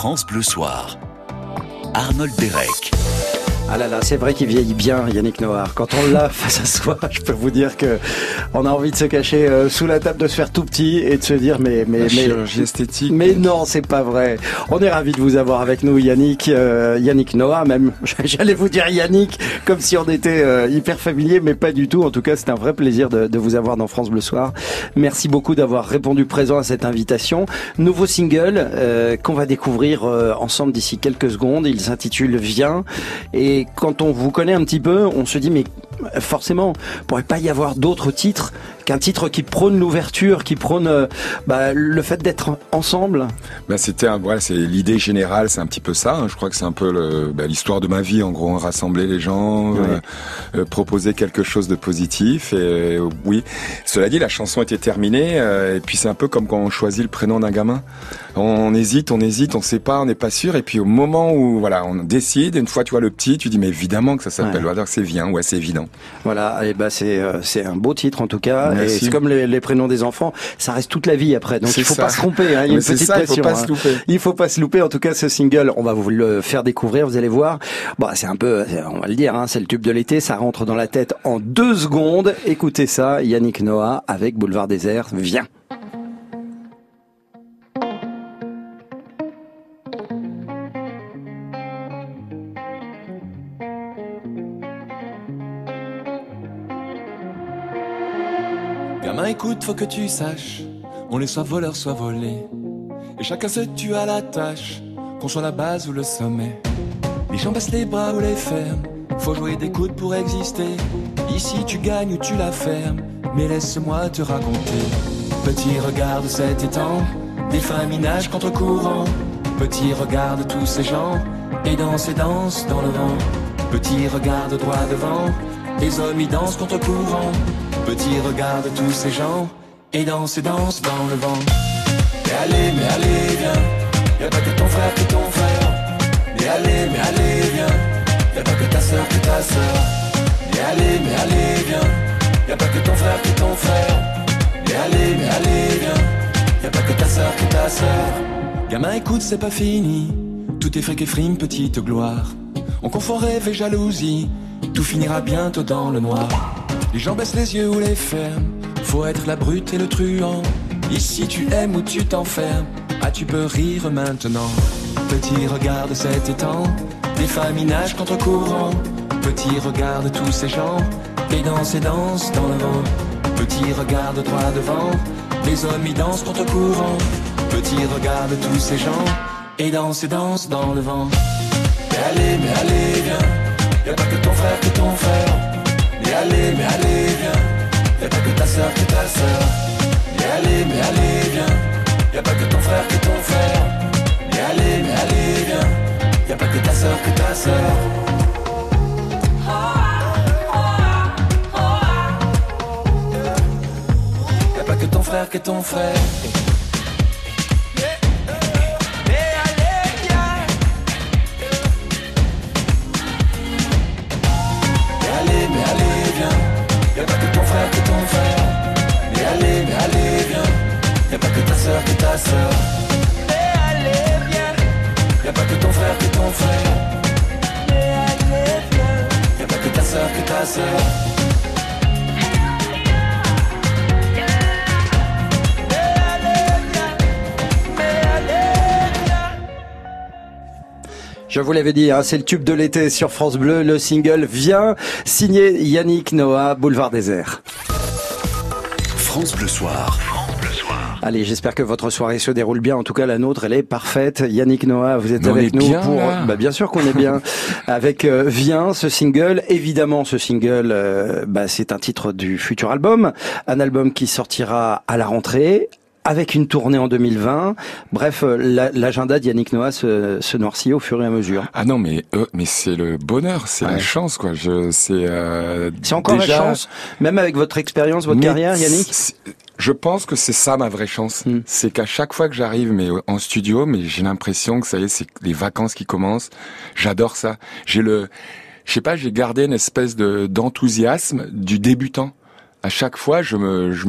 France Bleu Soir. Arnold Derek. Ah là là, c'est vrai qu'il vieillit bien, Yannick Noir. Quand on l'a face à soi, je peux vous dire que on a envie de se cacher euh, sous la table, de se faire tout petit et de se dire mais mais La mais chirurgie esthétique. mais non, c'est pas vrai. On est ravi de vous avoir avec nous, Yannick, euh, Yannick Noah, même. J'allais vous dire Yannick, comme si on était euh, hyper familier, mais pas du tout. En tout cas, c'est un vrai plaisir de, de vous avoir dans France Bleu Soir. Merci beaucoup d'avoir répondu présent à cette invitation. Nouveau single euh, qu'on va découvrir euh, ensemble d'ici quelques secondes. Il s'intitule Viens. Et quand on vous connaît un petit peu, on se dit mais forcément, pourrait pas y avoir d'autres titres qu'un titre qui prône l'ouverture, qui prône euh, bah, le fait d'être ensemble. Bah, c'était un, voilà, c'est l'idée générale, c'est un petit peu ça. hein. Je crois que c'est un peu le- bah, l'histoire de ma vie, en gros, hein, rassembler les gens, euh, euh, proposer quelque chose de positif. Et euh, oui, cela dit, la chanson était terminée. euh, et puis c'est un peu comme quand on choisit le prénom d'un gamin. On, hésite, on hésite, on sait pas, on n'est pas sûr. Et puis au moment où voilà, on décide, une fois tu vois le petit, tu dis mais évidemment que ça s'appelle. Ouais. C'est bien, ouais, c'est évident. Voilà, et bah c'est euh, c'est un beau titre en tout cas. Et c'est comme les, les prénoms des enfants, ça reste toute la vie après. Donc il faut ça. pas se tromper. Hein, il y a une petite ça, il faut pression. pas hein. se louper. Il faut pas se louper. En tout cas, ce single, on va vous le faire découvrir. Vous allez voir. Bon, c'est un peu, on va le dire, hein, c'est le tube de l'été. Ça rentre dans la tête en deux secondes. Écoutez ça, Yannick Noah avec Boulevard Désert. Viens. Écoute, faut que tu saches, on est soit voleur, soit volé. Et chacun se tue à la tâche, qu'on soit la base ou le sommet. Les gens baissent les bras ou les ferment, faut jouer des coudes pour exister. Ici tu gagnes ou tu la fermes, mais laisse-moi te raconter. Petit regarde cet étang, des familles nagent contre courant. Petit regarde tous ces gens, et dansent et dansent dans le vent. Petit regarde droit devant, les hommes y dansent contre courant. Petit regarde tous ces gens, et dansent et dansent dans le vent. Mais allez, mais allez, viens, y a pas que ton frère que ton frère. Mais allez, mais allez, viens, y a pas que ta sœur que ta sœur. Mais allez, mais allez, viens, y a pas que ton frère que ton frère. Mais allez, mais allez, viens, y a pas que ta sœur que ta sœur. Gamin, écoute, c'est pas fini. Tout est fric et frime, petite gloire. On confond rêve et jalousie. Tout finira bientôt dans le noir. Les gens baissent les yeux ou les ferment. Faut être la brute et le truand. Ici tu aimes ou tu t'enfermes. Ah, tu peux rire maintenant. Petit, regarde cet étang. Des familles nagent contre courant. Petit, regarde tous ces gens. Et dansent et dansent dans le vent. Petit, regarde droit devant. Les hommes y dansent contre courant. Petit, regarde tous ces gens. Et dansent et dansent dans le vent. Mais allez, mais allez, viens. Y a pas que ton frère que ton frère. Allez, mais allez, viens. Y a pas que ta sœur que ta sœur. Mais allez, mais allez, viens. Y a pas que ton frère que ton frère. Mais allez, mais allez, viens. Y a pas que ta sœur que ta pas que ton frère que ton frère. Sœur que ta sœur. Mais allez, viens. Y a pas que ton frère que ton frère. Mais allez, viens. Y a pas que ta sœur que ta sœur. Mais allez, viens. Mais allez, viens. Je vous l'avais dit, hein, c'est le tube de l'été sur France Bleu. Le single vient signé Yannick Noah, Boulevard Désert. France Bleu Soir. Allez, j'espère que votre soirée se déroule bien. En tout cas, la nôtre, elle est parfaite. Yannick Noah, vous êtes Mais avec nous bien, pour. là. Bah, bien sûr qu'on est bien avec euh, Viens, ce single. Évidemment, ce single, euh, bah, c'est un titre du futur album, un album qui sortira à la rentrée. Avec une tournée en 2020. Bref, euh, la- l'agenda d'Yannick Noah se, se noircit au fur et à mesure. Ah non, mais euh, mais c'est le bonheur, c'est Ouais. la chance, quoi. Je c'est euh, C'est encore déjà- la chance, même avec votre expérience, votre Mais carrière, Yannick Je pense que c'est ça ma vraie chance. Hmm. C'est qu'à chaque fois que j'arrive mais en studio, mais j'ai l'impression que ça y est, c'est les vacances qui commencent. J'adore ça. J'ai le, je sais pas, j'ai gardé une espèce de d'enthousiasme du débutant. À chaque fois, je me, je,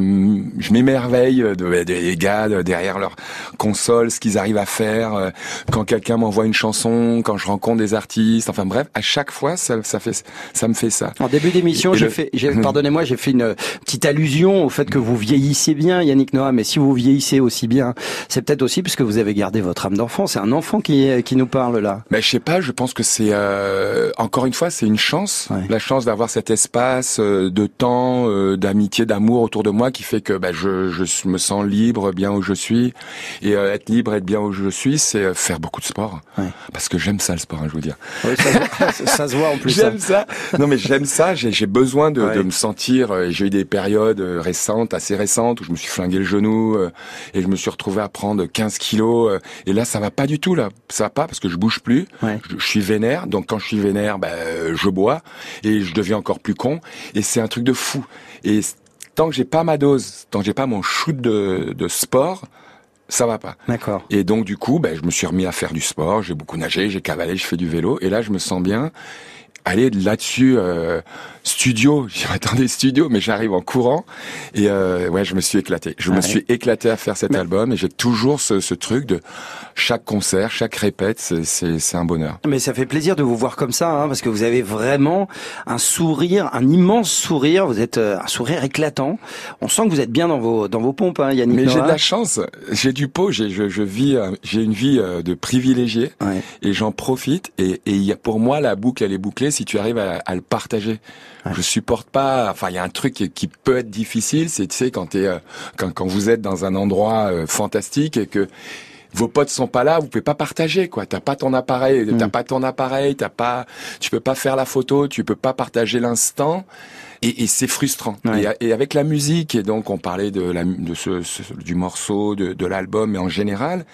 je m'émerveille de, de- des gars de- derrière leur console, ce qu'ils arrivent à faire. euh, Quand quelqu'un m'envoie une chanson, quand je rencontre des artistes, enfin bref, à chaque fois, ça, ça fait, ça me fait ça. En début d'émission, j'ai le- fait, pardonnez-moi, j'ai fait une petite allusion au fait que vous vieillissez bien, Yannick Noah. Mais si vous vieillissez aussi bien, c'est peut-être aussi parce que vous avez gardé votre âme d'enfant. C'est un enfant qui qui nous parle là. Mais je sais pas, je pense que c'est euh, encore une fois, c'est une chance, Ouais. la chance d'avoir cet espace euh, de temps, euh, d'amitié, d'amour autour de moi qui fait que bah, je, je me sens libre, bien où je suis. Et euh, être libre, être bien où je suis, c'est euh, faire beaucoup de sport. Ouais. Parce que j'aime ça le sport, hein, je vous dire. Oui, ça, se voit- ça se voit en plus. hein. J'aime ça. Non mais j'aime ça. J'ai besoin de, Ouais. de me sentir. euh, J'ai eu des périodes euh, récentes, assez récentes, où je me suis flingué le genou euh, et je me suis retrouvé à prendre 15 kilos. euh, et là, ça va pas du tout là. Ça va pas parce que je bouge plus. Ouais. Je, je suis vénère. Donc quand je suis vénère, euh, je bois et je deviens encore plus con. Et c'est un truc de fou. Et tant que j'ai pas ma dose, tant que j'ai pas mon shoot de, de sport, ça va pas. D'accord. Et donc du coup, ben, je me suis remis à faire du sport. J'ai beaucoup nagé, j'ai cavalé, je fais du vélo. Et là, je me sens bien. Aller là-dessus, euh, studio. J'y attendais studio, mais j'arrive en courant. Et euh, ouais, je me suis éclaté. Je Ah me ouais. suis éclaté à faire cet album. Et j'ai toujours ce, ce truc de chaque concert, chaque répète, c'est- un bonheur. Mais ça fait plaisir de vous voir comme ça, hein, parce que vous avez vraiment un sourire, un immense sourire. Vous êtes euh, un sourire éclatant. On sent que vous êtes bien dans vos dans vos pompes, hein, Yannick Mais j'ai de la chance. J'ai du pot. J'ai je, je vis. euh, J'ai une vie euh, de privilégié. Ouais. et j'en profite et, et il y a pour moi la boucle elle est bouclée si tu arrives à, à le partager Ouais. je supporte pas enfin il y a un truc qui, qui peut être difficile c'est tu sais quand t'es euh, quand quand vous êtes dans un endroit euh, fantastique et que vos potes sont pas là, vous pouvez pas partager quoi. T'as pas ton appareil, t'as Mm. pas ton appareil, t'as pas, tu peux pas faire la photo, tu peux pas partager l'instant. Et, et c'est frustrant. Ouais. Et, et avec la musique, et donc on parlait de, la, de ce, ce- du morceau, de, de l'album, mais en général,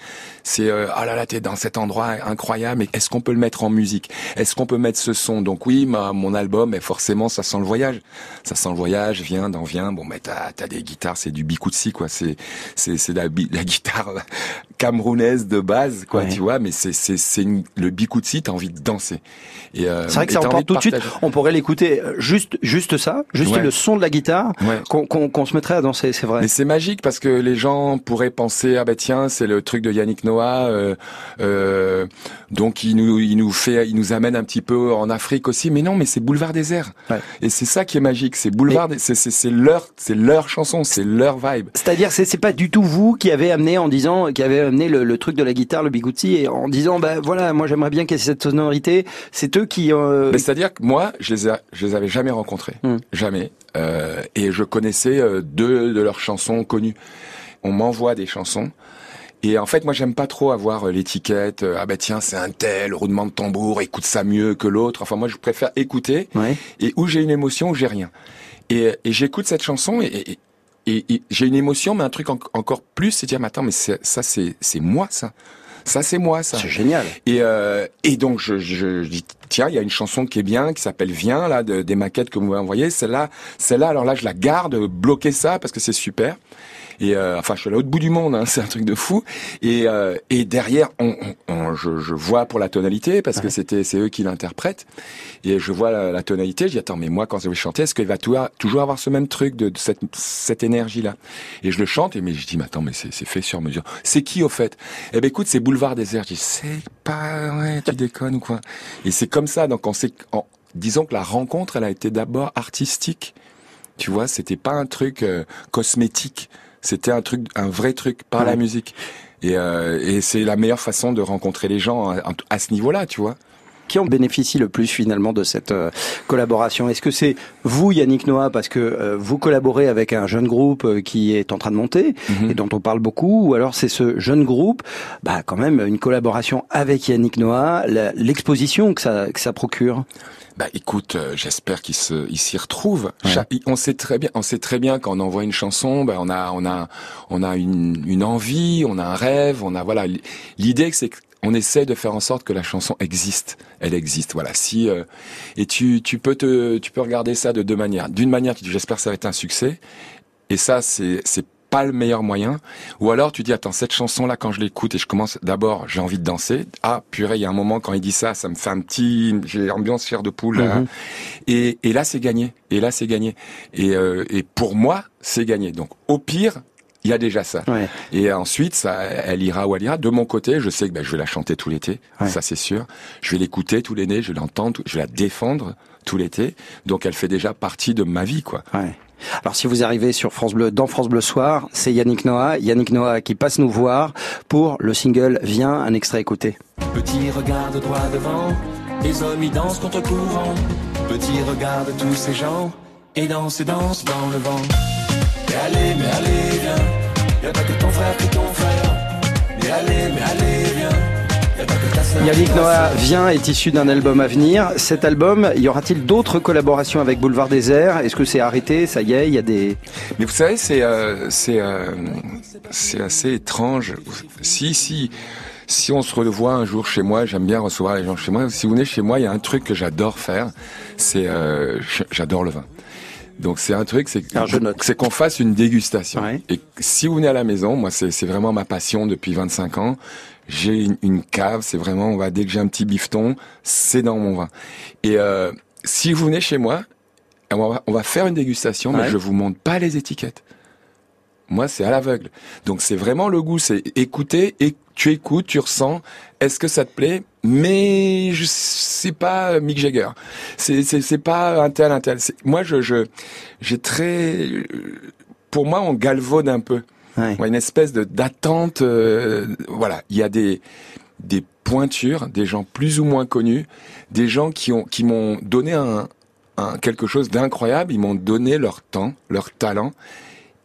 c'est euh, ah là là, t'es dans cet endroit incroyable. Mais est-ce qu'on peut le mettre en musique? Est-ce qu'on peut mettre ce son? Donc oui, ma, mon album, mais forcément, ça sent le voyage. Ça sent le voyage, vient, d'en vient. Bon, mais t'as as des guitares, c'est du bikutsi quoi. C'est c'est c'est la, la guitare camerounaise de base quoi, Ouais. tu vois. Mais c'est c'est c'est le bikutsi, t'as envie de danser. Et euh, C'est vrai que ça envie tout de suite. On pourrait l'écouter euh, juste juste ça, juste Ouais. le son de la guitare, Ouais. qu'on qu'on qu'on se mettrait à danser. C'est vrai. Mais c'est magique parce que les gens pourraient penser ah ben tiens c'est le truc de Yannick Noah euh, euh, donc il nous il nous fait il nous amène un petit peu en Afrique aussi mais non mais c'est Boulevard Désert Ouais. et c'est ça qui est magique c'est Boulevard des- c'est c'est leur c'est leur chanson c'est leur vibe C'est-à-dire, c'est c'est pas du tout vous qui avez amené en disant, qui avez amené le, le truc de la guitare, le bigouti, et en disant, bah voilà, moi j'aimerais bien qu'il y ait cette sonorité. C'est eux qui. euh, Mais c'est-à-dire que moi, je les, a- je les avais jamais rencontrés, Hmm. Jamais, Euh, et je connaissais euh, deux de leurs chansons connues. On m'envoie des chansons. Et en fait, moi, j'aime pas trop avoir euh, l'étiquette. euh, ah bah tiens, c'est un tel roulement de tambour, écoute ça mieux que l'autre. Enfin, moi, je préfère écouter Ouais. et où j'ai une émotion, où j'ai rien. Et, et j'écoute cette chanson et, et, et- j'ai une émotion, mais un truc en- encore plus, c'est dire, mais attends, mais ça, c'est moi, ça. Ça, c'est moi, ça. C'est génial. Et, euh, et donc je, je, je dis tiens il y a une chanson qui est bien qui s'appelle Viens là de, des maquettes que vous m'avez envoyées celle-là celle-là alors là je la garde bloquer ça parce que c'est super et euh, enfin je suis à l'autre bout du monde hein, c'est un truc de fou. Et euh, et derrière on, on- on- je, je vois pour la tonalité parce que c'était c'est eux qui l'interprètent. Et je vois la, la tonalité je dis attends mais moi quand je vais chanter est-ce qu'il va tou- toujours avoir ce même truc de, de cette cette énergie là et je le chante et mais je dis mais attends mais c'est c'est fait sur mesure. C'est qui au fait? Eh ben écoute c'est Boulevard Désert je dis c'est pas ouais tu déconnes ou quoi? Et c'est comme ça donc on sait en, disons que la rencontre elle a été d'abord artistique. Tu vois c'était pas un truc euh, cosmétique c'était un truc un vrai truc par la musique. Et, euh, et c'est la meilleure façon de rencontrer les gens à, à ce niveau là tu vois Qui en bénéficie le plus finalement de cette euh, collaboration Est-ce que c'est vous, Yannick Noah, parce que euh, vous collaborez avec un jeune groupe euh, qui est en train de monter Mhm. et dont on parle beaucoup, ou alors c'est ce jeune groupe, bah quand même une collaboration avec Yannick Noah, l'exposition que ça que ça procure? Bah écoute, euh, j'espère qu'ils se, ils s'y retrouvent. Ouais. Cha- On sait très bien, on sait très bien quand on envoie une chanson, bah on a, on a, on a une, une envie, on a un rêve, on a voilà. L'idée c'est qu'on essaie de faire en sorte que la chanson existe. Elle existe, voilà. Si euh, et tu, tu peux te, tu peux regarder ça de deux manières. D'une manière, tu dis j'espère que ça va être un succès. Et ça, c'est, c'est pas le meilleur moyen. Ou alors tu dis attends cette chanson là quand je l'écoute et je commence d'abord j'ai envie de danser. Ah purée il y a un moment quand il dit ça ça me fait un petit j'ai ambiance chair de poule. Mhm. Et, et là c'est gagné. Et là c'est gagné. Et, euh, et pour moi c'est gagné. Donc au pire il y a déjà ça. Ouais. Et ensuite, ça, elle ira où elle ira. De mon côté, je sais que ben, je vais la chanter tout l'été, Ouais. ça c'est sûr. Je vais l'écouter tout l'été, je vais l'entendre, je vais la défendre tout l'été. Donc elle fait déjà partie de ma vie, quoi. Ouais. Alors si vous arrivez sur France Bleu, dans France Bleu Soir, c'est Yannick Noah, Yannick Noah qui passe nous voir pour le single Viens, un extrait écouté. Petit regarde droit devant, les hommes y dansent contre courant. Petit regarde tous ces gens, et danse et danse dans le vent. Mais allez, mais allez, viens, y'a pas que ton frère qui ton frère. Mais allez, mais allez, viens, y'a pas que ta sœur. Yannick Noah Viens est issu d'un album à venir. Cet album, y aura-t-il d'autres collaborations avec Boulevard Désert Est-ce que c'est arrêté? Ça y est, il y a des... Mais vous savez, c'est euh, c'est euh, c'est assez étrange. Si si si on se revoit un jour chez moi, j'aime bien recevoir les gens chez moi. Si vous venez chez moi, il y a un truc que j'adore faire, c'est euh, j'adore le vin. Donc c'est un truc, c'est qu'on fasse une dégustation. Ouais. Et si vous venez à la maison, moi c'est vraiment ma passion depuis 25 ans. J'ai une, une cave, c'est vraiment on va dès que j'ai un petit bifton, c'est dans mon vin. Et euh, si vous venez chez moi, on va, on va faire une dégustation, mais je vous montre pas les étiquettes. Moi, c'est à l'aveugle. Donc, c'est vraiment le goût. C'est écouter et tu écoutes, tu ressens. Est-ce que ça te plaît? Mais je c'est pas Mick Jagger. C'est c'est c'est pas un tel un tel. Moi, je je j'ai très. Pour moi, on galvaude un peu. Ouais. Ouais, une espèce de d'attente. euh, voilà, il y a des des pointures, des gens plus ou moins connus, des gens qui ont qui m'ont donné un, un quelque chose d'incroyable. Ils m'ont donné leur temps, leur talent.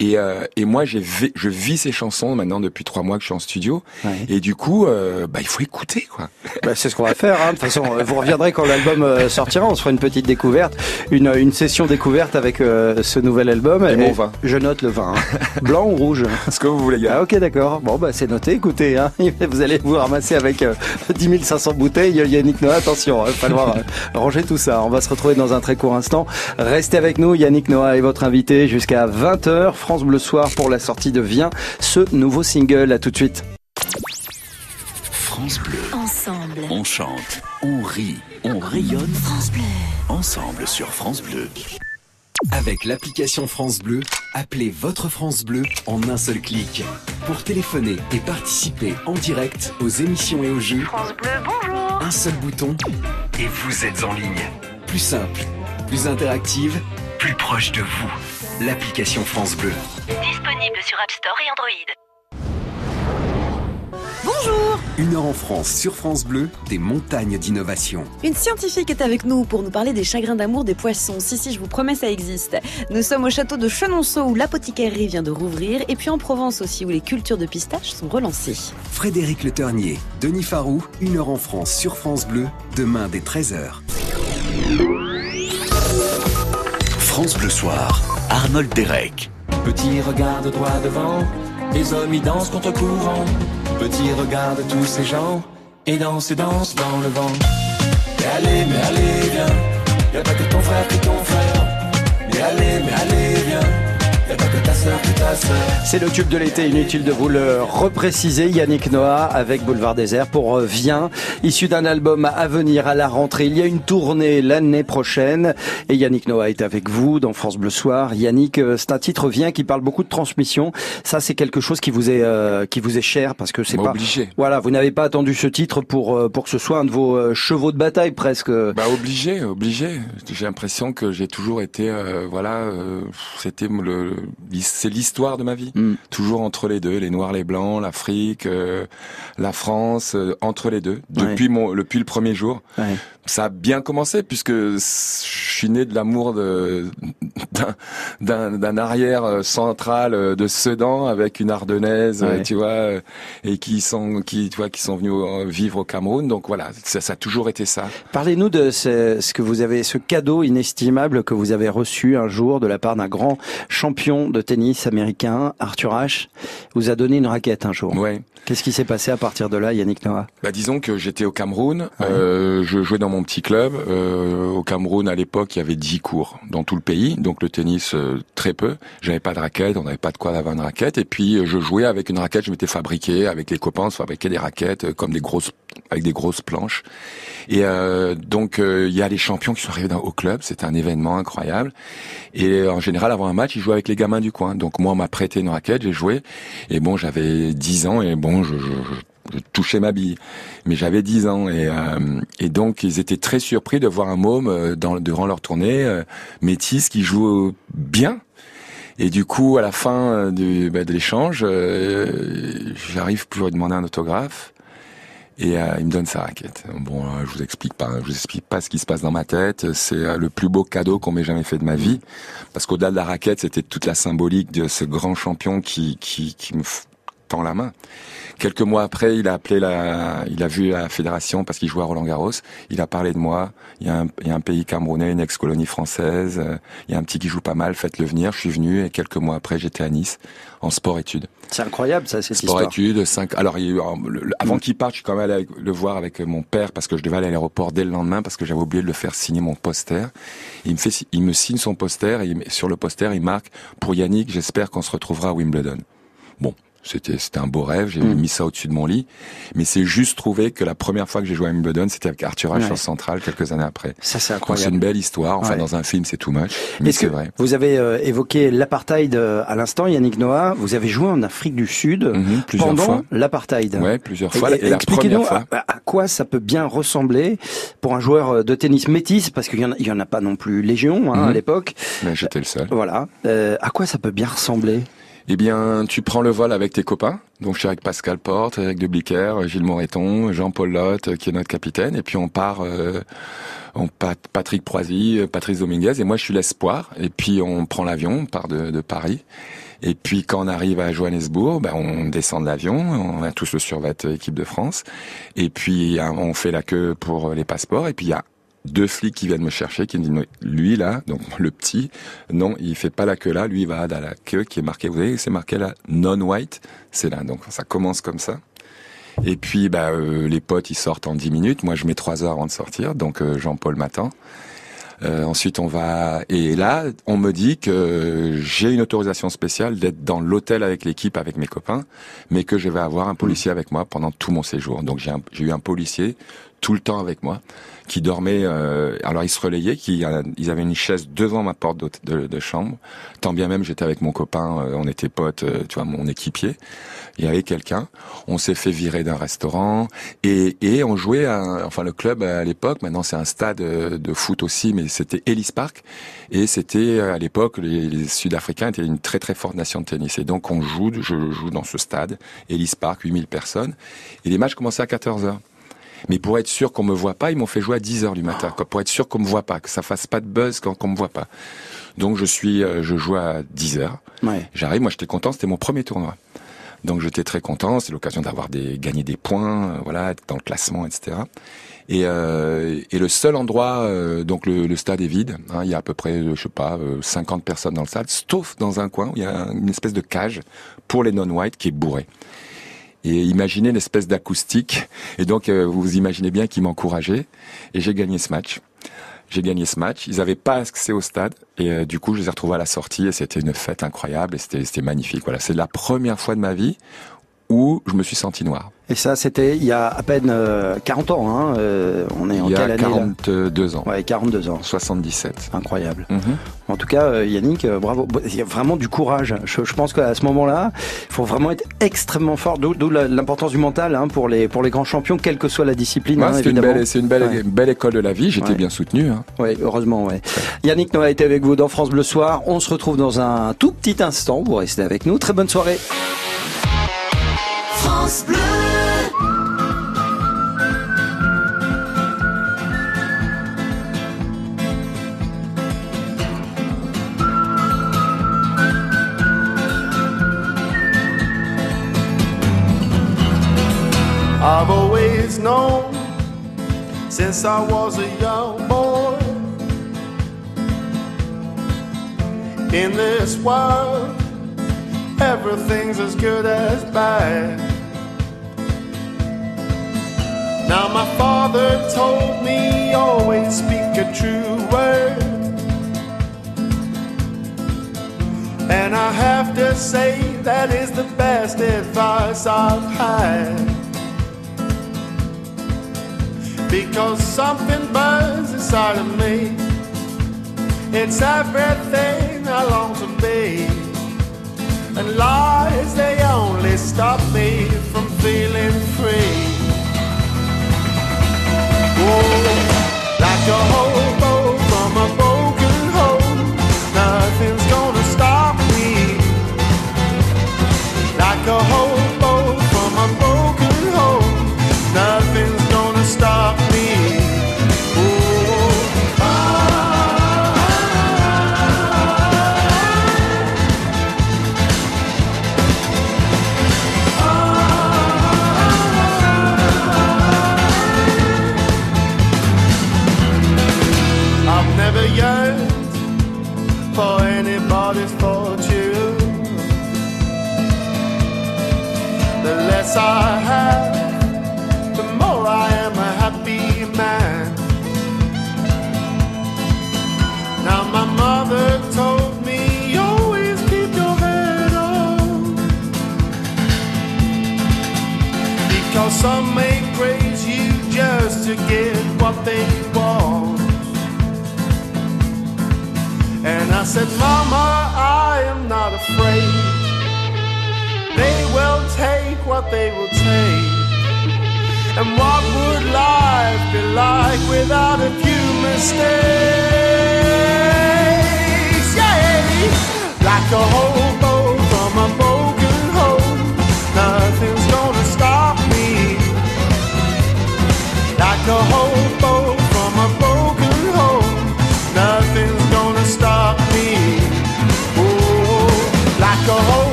Et, euh, et moi, j'ai je vis ces chansons maintenant depuis trois mois que je suis en studio. Ouais. Et du coup, euh, bah, il faut écouter, quoi. Bah, c'est ce qu'on va faire. Hein. De toute façon, euh, vous reviendrez quand l'album euh, sortira. On se fera une petite découverte, une, une session découverte avec euh, ce nouvel album. Et mon vin. Je note le vin. hein. Blanc ou rouge Ce que vous voulez, Ah gars. ok d'accord. Bon bah c'est noté. Écoutez, hein, vous allez vous ramasser avec euh, 10 500 bouteilles. Yannick Noah, attention, il va falloir euh, ranger tout ça. On va se retrouver dans un très court instant. Restez avec nous. Yannick Noah est votre invité jusqu'à 20h. France Bleu Soir pour la sortie de Viens, ce nouveau single. À tout de suite. France Bleu. Ensemble. On chante, on rit, on rayonne France Bleu. ensemble sur France Bleu. Avec l'application France Bleu, appelez votre France Bleu en un seul clic. Pour téléphoner et participer en direct aux émissions et aux jeux, France Bleu, bonjour. un seul bouton et vous êtes en ligne. Plus simple, plus interactive, plus proche de vous. L'application France Bleu. Disponible sur App Store et Android. Bonjour Une heure en France sur France Bleu, des montagnes d'innovation. Une scientifique est avec nous pour nous parler des chagrins d'amour des poissons. Si, si, je vous promets, ça existe. Nous sommes au château de Chenonceau où l'apothicairerie vient de rouvrir et puis en Provence aussi où les cultures de pistaches sont relancées. Frédéric Le Ternier, Denis Farou, une heure en France sur France Bleu, demain dès 13h. France Bleu Soir, Arnold Derek. Petit regarde droit devant, les hommes y dansent contre courant. Petit regarde tous ces gens, et danse et danse dans le vent. Mais allez, mais allez, viens, y'a pas que ton frère qui ton frère. Mais allez, mais allez, viens, C'est le tube de l'été, inutile de vous le repréciser. Yannick Noah avec Boulevard Désert pour euh, Viens, issu d'un album à venir à la rentrée. Il y a une tournée l'année prochaine et Yannick Noah est avec vous dans France Bleu Soir. Yannick, euh, c'est un titre Viens qui parle beaucoup de transmission. Ça, c'est quelque chose qui vous est euh, qui vous est cher parce que c'est pas obligé. voilà, vous n'avez pas attendu ce titre pour pour que ce soit un de vos chevaux de bataille presque. Bah obligé, obligé. J'ai l'impression que j'ai toujours été, euh, voilà, euh, c'était le, c'est l'histoire de ma vie. Mm. Toujours entre les deux, les noirs, les blancs, l'Afrique, euh, la France, euh, entre les deux. Depuis mon, depuis le premier jour, Ouais. ça a bien commencé puisque je suis né de l'amour de d'un- arrière euh, central de Sedan avec une ardennaise, Ouais. tu vois, et qui sont qui tu vois qui sont venus vivre au Cameroun. Donc voilà, ça, ça a toujours été ça. Parlez-nous de ce, ce que vous avez, ce cadeau inestimable que vous avez reçu un jour de la part d'un grand champion champion de tennis américain, Arthur Ashe, vous a donné une raquette un jour. Ouais. Qu'est-ce qui s'est passé à partir de là, Yannick Noah? Bah disons que j'étais au Cameroun, euh, je jouais dans mon petit club. Euh, au Cameroun à l'époque, il y avait 10 cours dans tout le pays, donc le tennis euh, très peu. J'avais pas de raquette, on n'avait pas de quoi avoir une raquette. Et puis je jouais avec une raquette, je m'étais fabriqué avec les copains, on se fabriquait des raquettes comme des grosses avec des grosses planches. Et euh, donc euh, il y a les champions qui sont arrivés dans- au club, c'était un événement incroyable. Et en général avant un match, ils jouaient avec les gamins du coin. Donc moi on m'a prêté une raquette, j'ai joué. Et bon j'avais 10 ans et bon je, je, je- je touchais ma bille. Mais j'avais 10 ans et, euh, et donc ils étaient très surpris de voir un môme euh, dans, durant leur tournée euh, métis qui joue bien. Et du coup, à la fin euh, du, bah, de l'échange, euh, j'arrive pour lui demander un autographe. Et euh, il me donne sa raquette. Bon, euh, je vous explique pas, je vous explique pas ce qui se passe dans ma tête. C'est euh, le plus beau cadeau qu'on m'ait jamais fait de ma vie, parce qu'au-delà de la raquette, c'était toute la symbolique de ce grand champion qui qui, qui me tend la main. Quelques mois après, il a appelé la, il a vu la fédération parce qu'il jouait à Roland Garros. Il a parlé de moi. Il y a un, il y a un pays camerounais, une ex-colonie française. euh, Il y a un petit qui joue pas mal. Faites-le venir. Je suis venu et quelques mois après, j'étais à Nice en sport-études. C'est incroyable ça, cette Sport histoire. études, cinq. Alors, il y a eu, le- le- avant qu'il parte, je suis quand même allé le voir avec mon père parce que je devais aller à l'aéroport dès le lendemain parce que j'avais oublié de le faire signer mon poster. Il me fait, il me signe son poster et sur le poster, il marque pour Yannick, j'espère qu'on se retrouvera à Wimbledon. Bon. C'était, c'était un beau rêve, j'ai Mm. mis ça au-dessus de mon lit. Mais c'est juste trouvé que la première fois que j'ai joué à Wimbledon, c'était avec Arthur Ashe Ouais. sur Central quelques années après. Ça c'est Donc, c'est incroyable. une belle histoire. Enfin, Ouais. dans un film, c'est too much. Mais c'est vrai. Vous avez euh, évoqué l'apartheid euh, à l'instant, Yannick Noah? Vous avez joué en Afrique du Sud Mhm, plusieurs pendant fois. l'apartheid. Ouais, plusieurs fois. Expliquez-nous à, à quoi ça peut bien ressembler pour un joueur euh, de tennis métis, parce qu'il y en a, il y en a pas non plus légion hein, à Mhm. l'époque. Mais j'étais le seul. Voilà. Euh, à quoi ça peut bien ressembler? Eh bien, tu prends le vol avec tes copains. Donc, je suis avec Pascal Porte, Eric de Blicker, Gilles Moreton, Jean-Paul Lotte, qui est notre capitaine. Et puis, on part, euh, on part Patrick Proisy, euh, Patrice Dominguez. Et moi, je suis l'espoir. Et puis, on prend l'avion, on part de, de Paris. Et puis, quand on arrive à Johannesburg, ben, on descend de l'avion. On a tous le survêt euh, équipe de France. Et puis, hein, on fait la queue pour les passeports. Et puis, il y a deux flics qui viennent me chercher, qui me disent, lui là, donc le petit, non, il fait pas la queue là, lui il va dans la queue qui est marquée, vous voyez, c'est marqué là, non-white, c'est là, donc ça commence comme ça. Et puis bah, euh, les potes ils sortent en 10 minutes, moi je mets 3 heures avant de sortir, donc euh, Jean-Paul m'attend. Euh, ensuite on va et là on me dit que j'ai une autorisation spéciale d'être dans l'hôtel avec l'équipe avec mes copains, mais que je vais avoir un policier avec moi pendant tout mon séjour. Donc j'ai un- j'ai eu un policier tout le temps avec moi qui dormait. euh, alors ils se relayaient, qui euh, ils avaient une chaise devant ma porte de, chambre. Tant bien même j'étais avec mon copain, euh, on était potes, euh, tu vois mon équipier. Il y avait quelqu'un. On s'est fait virer d'un restaurant et, et on jouait. À, enfin le club à l'époque, maintenant c'est un stade de foot aussi, mais c'était Ellis Park et c'était à l'époque les, les Sud-Africains étaient une très très forte nation de tennis et donc on joue, je joue dans ce stade Ellis Park, 8000 personnes et les matchs commençaient à 14 heures. Mais pour être sûr qu'on me voit pas, ils m'ont fait jouer à 10 heures du matin, quoi, pour être sûr qu'on me voit pas, que ça fasse pas de buzz quand qu'on me voit pas. Donc je suis, euh, je joue à 10 heures. Ouais. J'arrive, moi j'étais content, c'était mon premier tournoi. Donc j'étais très content, c'est l'occasion d'avoir des gagner des points, euh, voilà, être dans le classement, etc. Et, euh, et le seul endroit, euh, donc le, le stade est vide, hein, il y a à peu près, euh, je sais pas, euh, 50 personnes dans le stade, sauf dans un coin où il y a une espèce de cage pour les non-whites qui est bourrée. Et imaginez l'espèce d'acoustique. Et donc, euh, vous imaginez bien qu'ils m'encourageaient. Et j'ai gagné ce match. J'ai gagné ce match. Ils n'avaient pas accès au stade. Et euh, du coup, je les ai retrouvés à la sortie. Et c'était une fête incroyable. Et c'était magnifique. Voilà, c'est la première fois de ma vie où je me suis senti noir. Et ça, c'était il y a à peine euh, 40 ans. Hein. euh, on est en Il y quelle a année là 42 ans. Ouais, 42 ans. 77. Incroyable. Mhm. En tout cas, euh, Yannick, euh, bravo. Il y a vraiment du courage. Je, pense qu'à ce moment-là, il faut vraiment être extrêmement fort. D'où l'importance du mental hein, pour les pour les grands champions, quelle que soit la discipline. Ouais, hein, c'est une belle, c'est une belle, Ouais. une belle école de la vie. J'étais bien soutenu. Hein. Oui, heureusement, ouais. Yannick Noah était avec vous dans France Bleu Soir. On se retrouve dans un tout petit instant. Vous restez avec nous. Très bonne soirée. France Bleu. I've always known since I was a young boy in this world everything's as good as bad. Now, my father told me always speak a true word. And I have to say that is the best advice I've had. Because something burns inside of me. It's everything I long to be. And lies, they only stop me from feeling free. Oh, like a hobo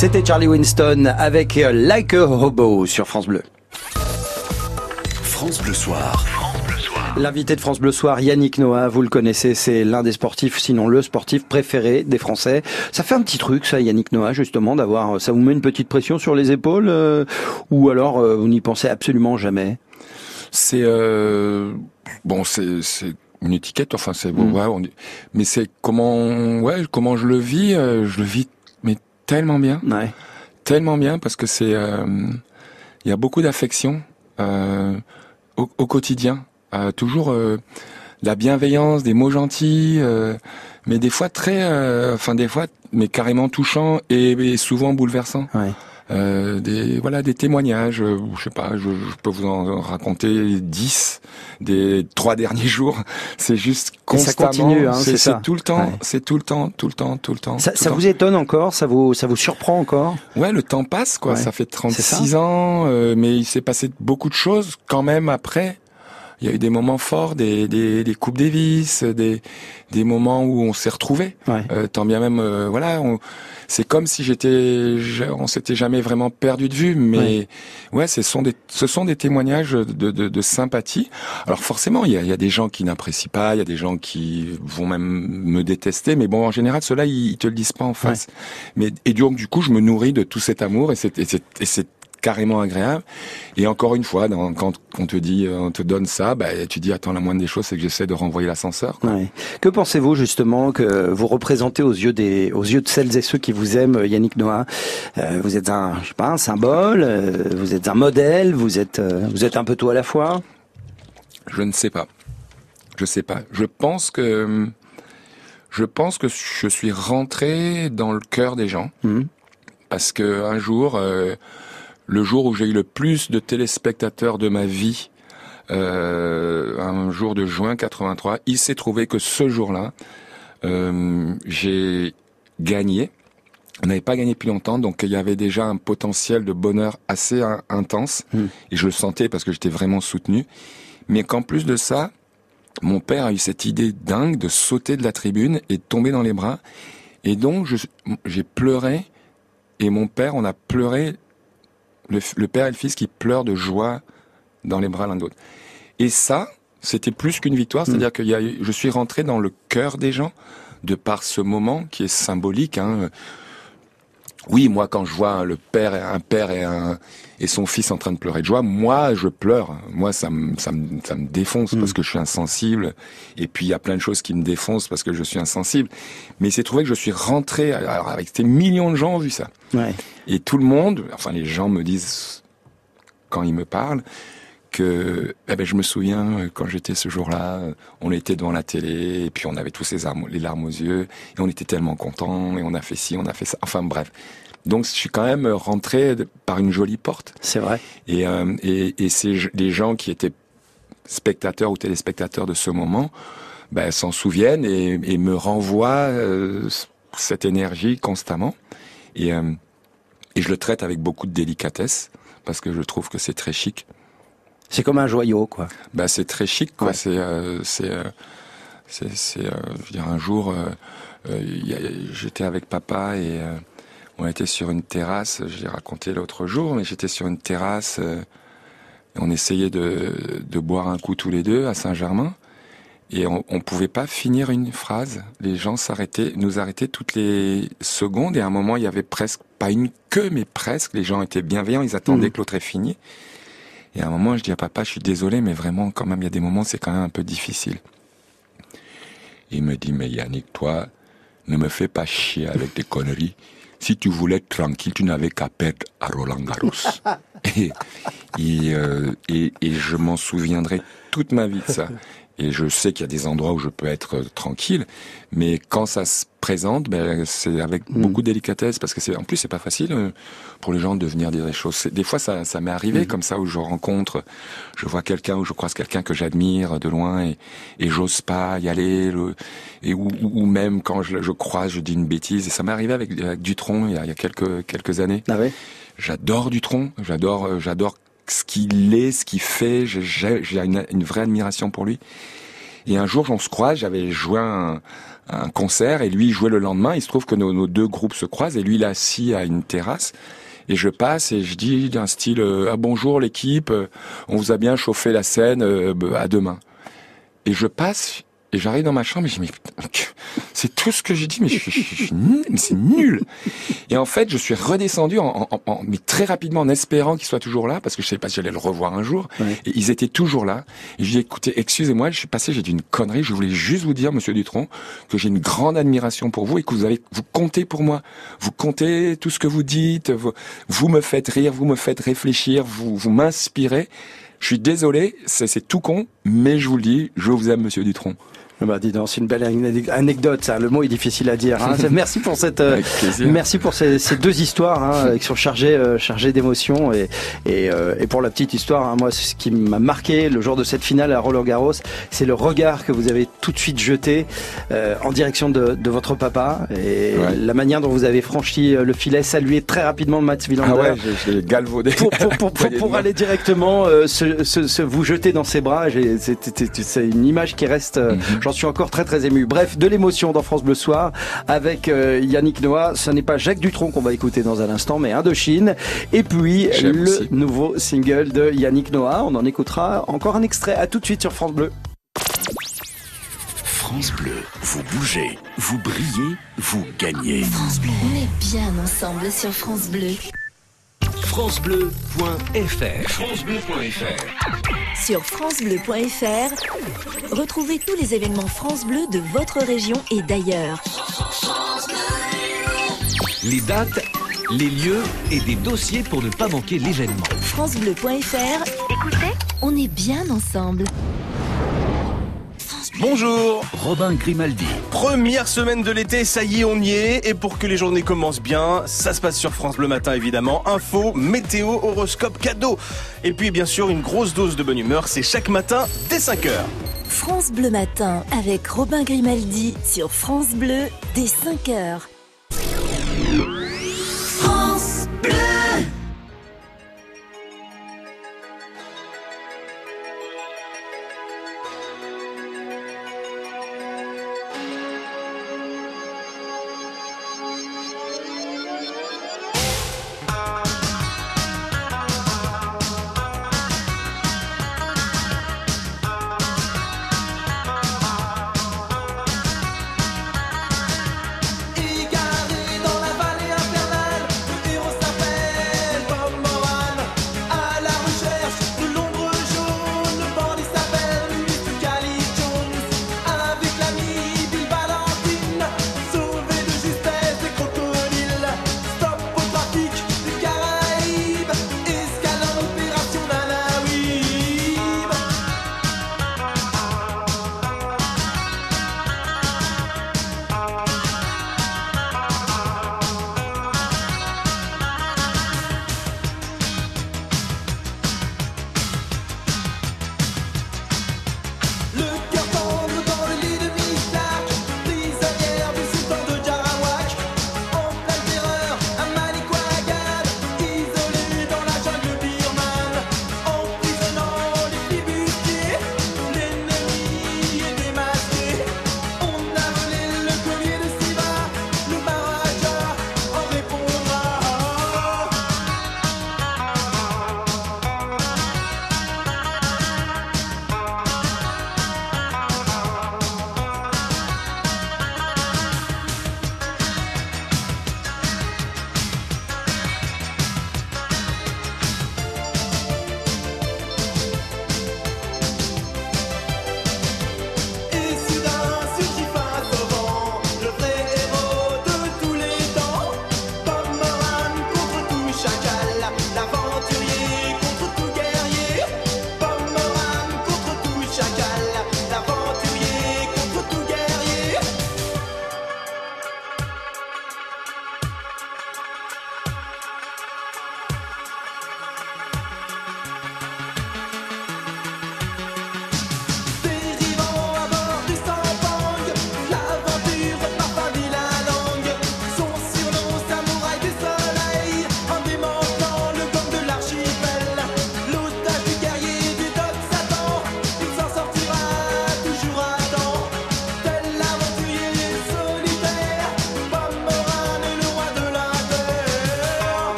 C'était Charlie Winston avec euh, Like a Hobo sur France Bleu. France Bleu Soir. L'invité de France Bleu Soir, Yannick Noah, vous le connaissez, c'est l'un des sportifs, sinon le sportif préféré des Français. Ça fait un petit truc, ça, Yannick Noah, justement, d'avoir, ça vous met une petite pression sur les épaules, euh, ou alors euh, vous n'y pensez absolument jamais? C'est euh, bon, c'est c'est une étiquette. Enfin, c'est Mm. ouais, on dit- mais c'est comment ouais comment je le vis. euh, je le vis tellement bien, Ouais. tellement bien parce que c'est euh, il y a beaucoup d'affection euh, au, au quotidien. Euh, toujours euh, de la bienveillance, des mots gentils, euh, mais des fois très, euh, enfin des fois, mais carrément touchants et, et souvent bouleversants. Ouais. Euh, des voilà des témoignages euh, je sais pas je, je peux vous en raconter dix des trois derniers jours. C'est juste Et ça constamment continue, hein, c'est tout le temps Ouais. c'est tout le temps tout le temps tout le temps Ça, ça le vous étonne encore? Ça vous, ça vous surprend encore? Ouais le temps passe quoi. Ouais. ça fait C'est ça? 36 ans euh, mais il s'est passé beaucoup de choses quand même après il y a eu des moments forts des des, des coupes Davis des des moments où on s'est retrouvés. Ouais. euh, tant bien même euh, voilà c'est comme si j'étais on s'était jamais vraiment perdu de vue mais ouais, ce sont des ce sont des témoignages de, de, de sympathie. Alors forcément il y a, y a des gens qui n'apprécient pas il y a des gens qui vont même me détester mais bon en général ceux-là ils, ils te le disent pas en face. Mais et donc du coup je me nourris de tout cet amour et c'est et c'est et c'est carrément agréable et encore une fois dans, quand on te dit euh, on te donne ça bah tu dis attends la moindre des choses c'est que j'essaie de renvoyer l'ascenseur. Ouais. Que pensez-vous justement que vous représentez aux yeux des, aux yeux de celles et ceux qui vous aiment, Yannick Noah? Euh, Vous êtes un, je sais pas, un symbole, euh, vous êtes un modèle, vous êtes, euh, vous êtes un peu tout à la fois? Je ne sais pas. Je sais pas. Je pense que je pense que je suis rentré dans le cœur des gens Mhm. parce que un jour, euh, le jour où j'ai eu le plus de téléspectateurs de ma vie, euh, un jour de juin 83, il s'est trouvé que ce jour-là, euh, j'ai gagné. On n'avait pas gagné depuis longtemps, donc il y avait déjà un potentiel de bonheur assez in- intense, Mm. et je le sentais parce que j'étais vraiment soutenu. Mais qu'en plus de ça, mon père a eu cette idée dingue de sauter de la tribune et de tomber dans les bras. Et donc, j'ai pleuré, et mon père, on a pleuré, le, le père et le fils qui pleurent de joie dans les bras l'un de l'autre. Et ça, c'était plus qu'une victoire, c'est-à-dire que je suis rentré dans le cœur des gens, de par ce moment qui est symbolique. Hein. Oui, moi, quand je vois le père, un père et, un, et son fils en train de pleurer de joie, moi, je pleure. Moi, ça me, ça me, ça me défonce parce que je suis insensible. Et puis, il y a plein de choses qui me défoncent parce que je suis insensible. Mais il s'est trouvé que je suis rentré, alors, avec ces millions de gens ont vu ça. Ouais. Et tout le monde, enfin, les gens me disent, quand ils me parlent, que eh ben, je me souviens euh, quand j'étais ce jour-là, euh, on était devant la télé et puis on avait tous les, armes- les larmes aux yeux et on était tellement contents et on a fait ci, on a fait ça. Enfin bref. Donc je suis quand même rentré par une jolie porte C'est vrai. et, euh, et, et c'est les gens qui étaient spectateurs ou téléspectateurs de ce moment ben, s'en souviennent et, et me renvoient euh, cette énergie constamment. Et, euh, et je le traite avec beaucoup de délicatesse parce que je trouve que c'est très chic. C'est comme un joyau, quoi. Bah, c'est très chic, quoi. Ouais. C'est, euh, c'est, euh, c'est, c'est, euh, je veux dire, un jour, euh, euh, y a- j'étais avec papa et euh, on était sur une terrasse. Je l'ai raconté l'autre jour, mais j'étais sur une terrasse. euh, et on essayait de, de boire un coup tous les deux à Saint-Germain. Et on, on pouvait pas finir une phrase. Les gens s'arrêtaient, nous arrêtaient toutes les secondes. Et à un moment, il y avait presque pas une queue, mais presque. Les gens étaient bienveillants. Ils attendaient Mhm. que l'autre ait fini. Et à un moment, je dis à papa, je suis désolé, mais vraiment, quand même, il y a des moments, c'est quand même un peu difficile. Il me dit, mais Yannick, toi, ne me fais pas chier avec des conneries. Si tu voulais être tranquille, tu n'avais qu'à perdre à Roland Garros. et, et, euh, et, et je m'en souviendrai toute ma vie de ça. Et je sais qu'il y a des endroits où je peux être euh, tranquille, mais quand ça se présente, ben, c'est avec Mm. beaucoup de délicatesse parce que c'est en plus c'est pas facile euh, pour les gens de venir dire des choses. Des fois ça, ça m'est arrivé Mm. comme ça où je rencontre, je vois quelqu'un ou je croise quelqu'un que j'admire de loin et, et j'ose pas y aller, le- et ou, même quand je, croise, je dis une bêtise. Et ça m'est arrivé avec, avec Dutronc il y a, il y a quelques quelques années. Ah ouais? J'adore Dutronc, j'adore, euh, j'adore ce qu'il est, ce qu'il fait. J'ai- une, une vraie admiration pour lui. Et un jour, on se croise. J'avais joué un, un concert et lui il jouait le lendemain. Il se trouve que nos, nos deux groupes se croisent et lui il est assis à une terrasse. Et je passe et je dis d'un style euh, ah bonjour l'équipe, euh, on vous a bien chauffé la scène, euh, bah, à demain. Et je passe et j'arrive dans ma chambre et je dis mais putain, c'est tout ce que j'ai dit mais je, je nul, mais c'est nul. Et en fait je suis redescendu en, en- en- mais très rapidement en espérant qu'il soit toujours là parce que je savais pas si j'allais le revoir un jour. Ouais. Et ils étaient toujours là. Et je dit, écoutez, excusez-moi, je suis passé, j'ai dit une connerie. Je voulais juste vous dire, Monsieur Dutronc, que j'ai une grande admiration pour vous et que vous avez, vous comptez pour moi. Vous comptez tout ce que vous dites. Vous, vous me faites rire, vous me faites réfléchir, vous, vous m'inspirez. Je suis désolé, c'est tout con, mais je vous le dis, je vous aime, Monsieur Dutronc. Bah, dis donc, c'est une belle ane- anecdote, ça. Le mot est difficile à dire. hein. Merci pour cette, euh, merci pour ces, ces deux histoires hein, qui sont chargées, euh, chargées d'émotions et, et, euh, et pour la petite histoire, hein, moi, ce qui m'a marqué le jour de cette finale à Roland Garros, c'est le regard que vous avez tout de suite jeté euh, en direction de, de votre papa et Ouais. la manière dont vous avez franchi euh, le filet, salué très rapidement Mats Wilander. Ah ouais, je, je l'ai galvaudé. pour, pour, pour, pour, pour aller directement euh, se, se, se vous jeter dans ses bras. C'est une image qui reste. euh, Mhm. J'en suis encore très très ému. Bref, de l'émotion dans France Bleu Soir avec euh, Yannick Noah. Ce n'est pas Jacques Dutronc qu'on va écouter dans un instant, mais Indochine. Et puis le aussi. nouveau single de Yannick Noah. On en écoutera encore un extrait. À tout de suite sur France Bleu. France Bleu, vous bougez, vous brillez, vous gagnez. On est bien ensemble sur France Bleu. FranceBleu.fr Sur francebleu.fr, retrouvez tous les événements France Bleu de votre région et d'ailleurs. Les dates, les lieux et des dossiers pour ne pas manquer l'événement. francebleu.fr, écoutez, on est bien ensemble. Bonjour Robin Grimaldi. Première semaine de l'été, ça y est, on y est. Et pour que les journées commencent bien, ça se passe sur France Bleu Matin évidemment. Info, météo, horoscope, cadeau. Et puis bien sûr, une grosse dose de bonne humeur, c'est chaque matin dès 5h. France Bleu Matin avec Robin Grimaldi sur France Bleu dès 5h.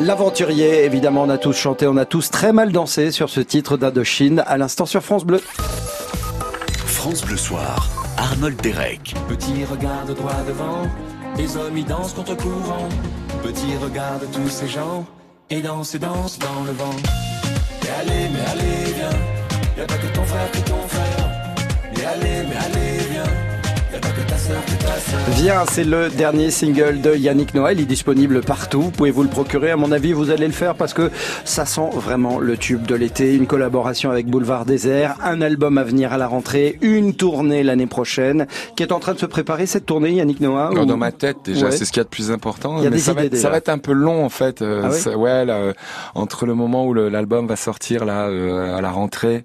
L'aventurier, évidemment, on a tous chanté, on a tous très mal dansé sur ce titre d'Indochine, à l'instant sur France Bleu. France Bleu Soir, Arnold Derek. Petit regarde droit devant, les hommes y dansent contre courant. Petit regarde tous ces gens, et dansent et dansent dans le vent. Mais allez, mais allez, viens, y'a pas que ton frère, que ton frère. Mais allez, mais allez, Viens, c'est le dernier single de Yannick Noah. Il est disponible partout. Vous pouvez vous le procurer? À mon avis, vous allez le faire parce que ça sent vraiment le tube de l'été. Une collaboration avec Boulevard Désert, un album à venir à la rentrée, une tournée l'année prochaine qui est en train de se préparer cette tournée, Yannick Noah. Ou- Dans ma tête, déjà, Ouais. c'est ce qu'il y a de plus important. Il y a mais des ça, va être, ça déjà. va être un peu long, en fait. euh, Ah ouais ça- ouais, là, euh, entre le moment où l'album va sortir, là, euh, à la rentrée,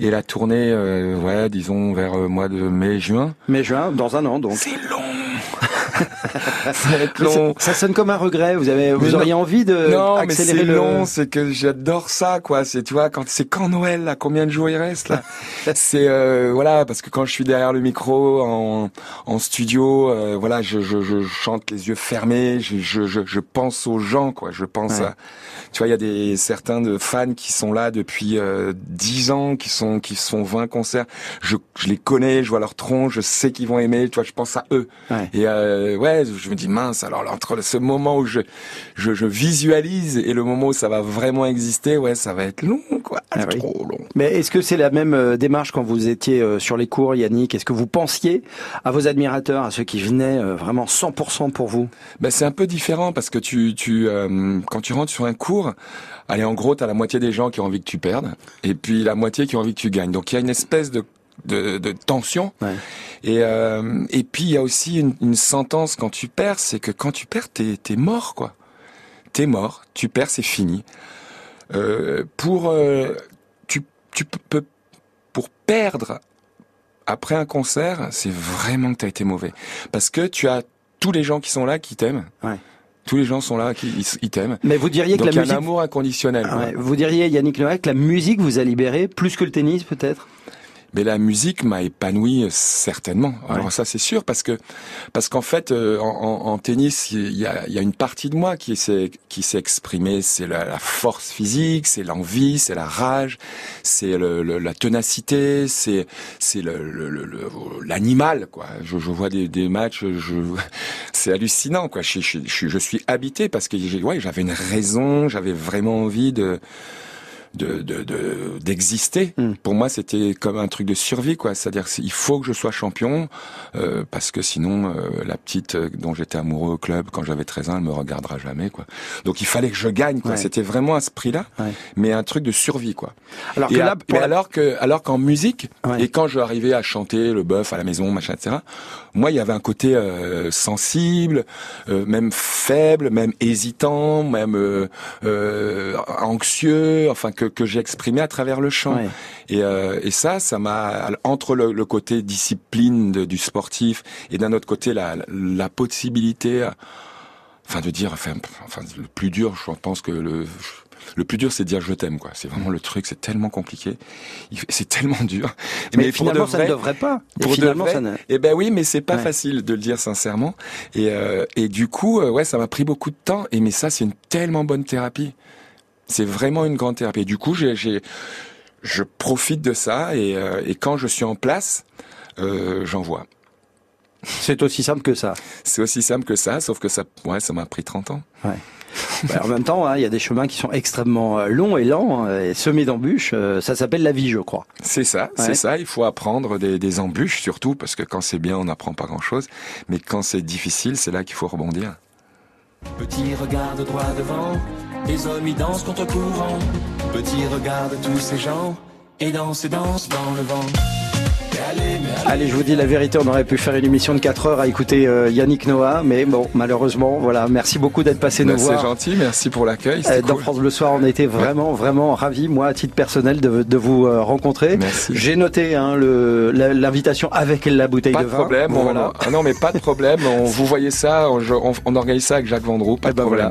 et la tournée, euh, ouais, disons, vers mois de mai-juin. Mai-juin, dans un an, donc. C'est long ça va être long. Ça sonne comme un regret. Vous avez, vous Mais auriez non. envie de non, mais c'est le. long, c'est que j'adore ça, quoi. C'est, tu vois, quand c'est quand Noël, là, combien de jours il reste, là C'est euh, voilà, parce que quand je suis derrière le micro en, en studio, euh, voilà, je, je, je chante les yeux fermés, je, je, je, je pense aux gens, quoi. Je pense Ouais. à, tu vois, il y a des certains de fans qui sont là depuis euh, 10 ans, qui sont qui sont 20 concerts. Je, je les connais, je vois leur tronc, je sais qu'ils vont aimer. Tu vois, je pense à eux. Ouais. Et euh, ouais, je me dis mince. Alors là, entre ce moment où je, je je visualise et le moment où ça va vraiment exister, ouais, ça va être long, quoi. Ah oui. Trop long. Mais est-ce que c'est la même euh, démarche quand vous étiez euh, sur les cours, Yannick? Est-ce que vous pensiez à vos admirateurs, à ceux qui venaient euh, vraiment 100% pour vous? Ben, c'est un peu différent parce que tu, tu, euh, quand tu rentres sur un cours, allez, en gros, t'as la moitié des gens qui ont envie que tu perdes, et puis la moitié qui ont envie que tu gagnes. Donc il y a une espèce de de, de tension. Ouais. Et euh, et puis il y a aussi une, une sentence quand tu perds, c'est que quand tu perds, t'es t'es mort, quoi. T'es mort, tu perds, c'est fini. Euh, pour euh, tu tu peux pour perdre après un concert, c'est vraiment que t'as été mauvais parce que tu as tous les gens qui sont là qui t'aiment. Ouais. Tous les gens sont là qui ils, ils t'aiment. Mais vous diriez que Donc y la un amour inconditionnel. Ah ouais, Vous diriez, Yannick Noah, que la musique vous a libéré plus que le tennis, peut-être? Mais la musique m'a épanoui euh, certainement. Alors ça c'est sûr parce que parce qu'en fait euh, en, en- en tennis il y a, y a une partie de moi qui s'est qui s'est exprimée. C'est la, la force physique, c'est l'envie, c'est la rage, c'est le, le- la ténacité, c'est c'est le le- l'animal quoi. Je, je vois des, des matchs, je c'est hallucinant quoi. Je, je, je, je suis habité parce que j'ai ouais j'avais une raison, j'avais vraiment envie de de de- de- d'exister. Mm. Pour moi, c'était comme un truc de survie, quoi. C'est-à-dire, c'est- il faut que je sois champion euh, parce que sinon, euh, la petite euh, dont j'étais amoureux au club quand j'avais 13 ans, elle me regardera jamais, quoi. Donc, il fallait que je gagne, quoi. Ouais. C'était vraiment à ce prix-là, Ouais. mais un truc de survie, quoi. Alors Et que là, mais la- alors que, alors qu'en musique, Ouais. et quand je arrivais à chanter le bœuf à la maison, machin, etc. Moi, il y avait un côté euh, sensible, euh, même faible, même hésitant, même euh, euh, anxieux, enfin que que j'ai exprimé à travers le chant. Ouais. Et, euh, et ça, ça m'a entre le, le côté discipline de- du sportif et d'un autre côté la, la possibilité, enfin de dire, enfin, enfin le plus dur, je pense que le le plus dur, c'est de dire je t'aime, quoi. C'est vraiment le truc, c'est tellement compliqué, c'est tellement dur. Mais, finalement, ça ne vrai- devrait pas. Et pour de finalement, vrai, ça ne... eh ben oui, mais c'est pas Ouais. facile de le dire sincèrement. Et, euh, et du coup, euh, ouais, ça m'a pris beaucoup de temps. Et mais ça, c'est une tellement bonne thérapie. C'est vraiment une grande thérapie. Et du coup, j'ai, j'ai, je profite de ça. Et, euh, et quand je suis en place, euh, j'en vois. C'est aussi simple que ça. C'est aussi simple que ça, sauf que ça, ouais, ça m'a pris 30 ans. Bah, en même temps, hein, il y a des chemins qui sont extrêmement euh, longs et lents hein, et semés d'embûches. euh, ça s'appelle la vie, je crois. C'est ça, Ouais. c'est ça. Il faut apprendre des, des embûches surtout, parce que quand c'est bien, on n'apprend pas grand-chose. Mais quand c'est difficile, c'est là qu'il faut rebondir. Petit regarde droit devant, les hommes y dansent contre courant. Petit regarde tous ces gens, et dansent et dansent dans le vent. Allez, je vous dis la vérité, on aurait pu faire une émission de 4 heures à écouter euh, Yannick Noah, mais bon, malheureusement, voilà. Merci beaucoup d'être passé nous c'est voir. gentil, merci pour l'accueil. Euh, Dans cool. France Bleu Soir, on été vraiment, vraiment ravis, moi, à titre personnel, de, de vous euh, rencontrer. Merci. J'ai noté hein, l'invitation avec la bouteille Pas de de vin. problème. on- Voilà. ah non, mais pas de problème. On, vous voyez ça, on, je- on- on organise ça avec Jacques Vendroux. Pas Eh de ben problème. voilà.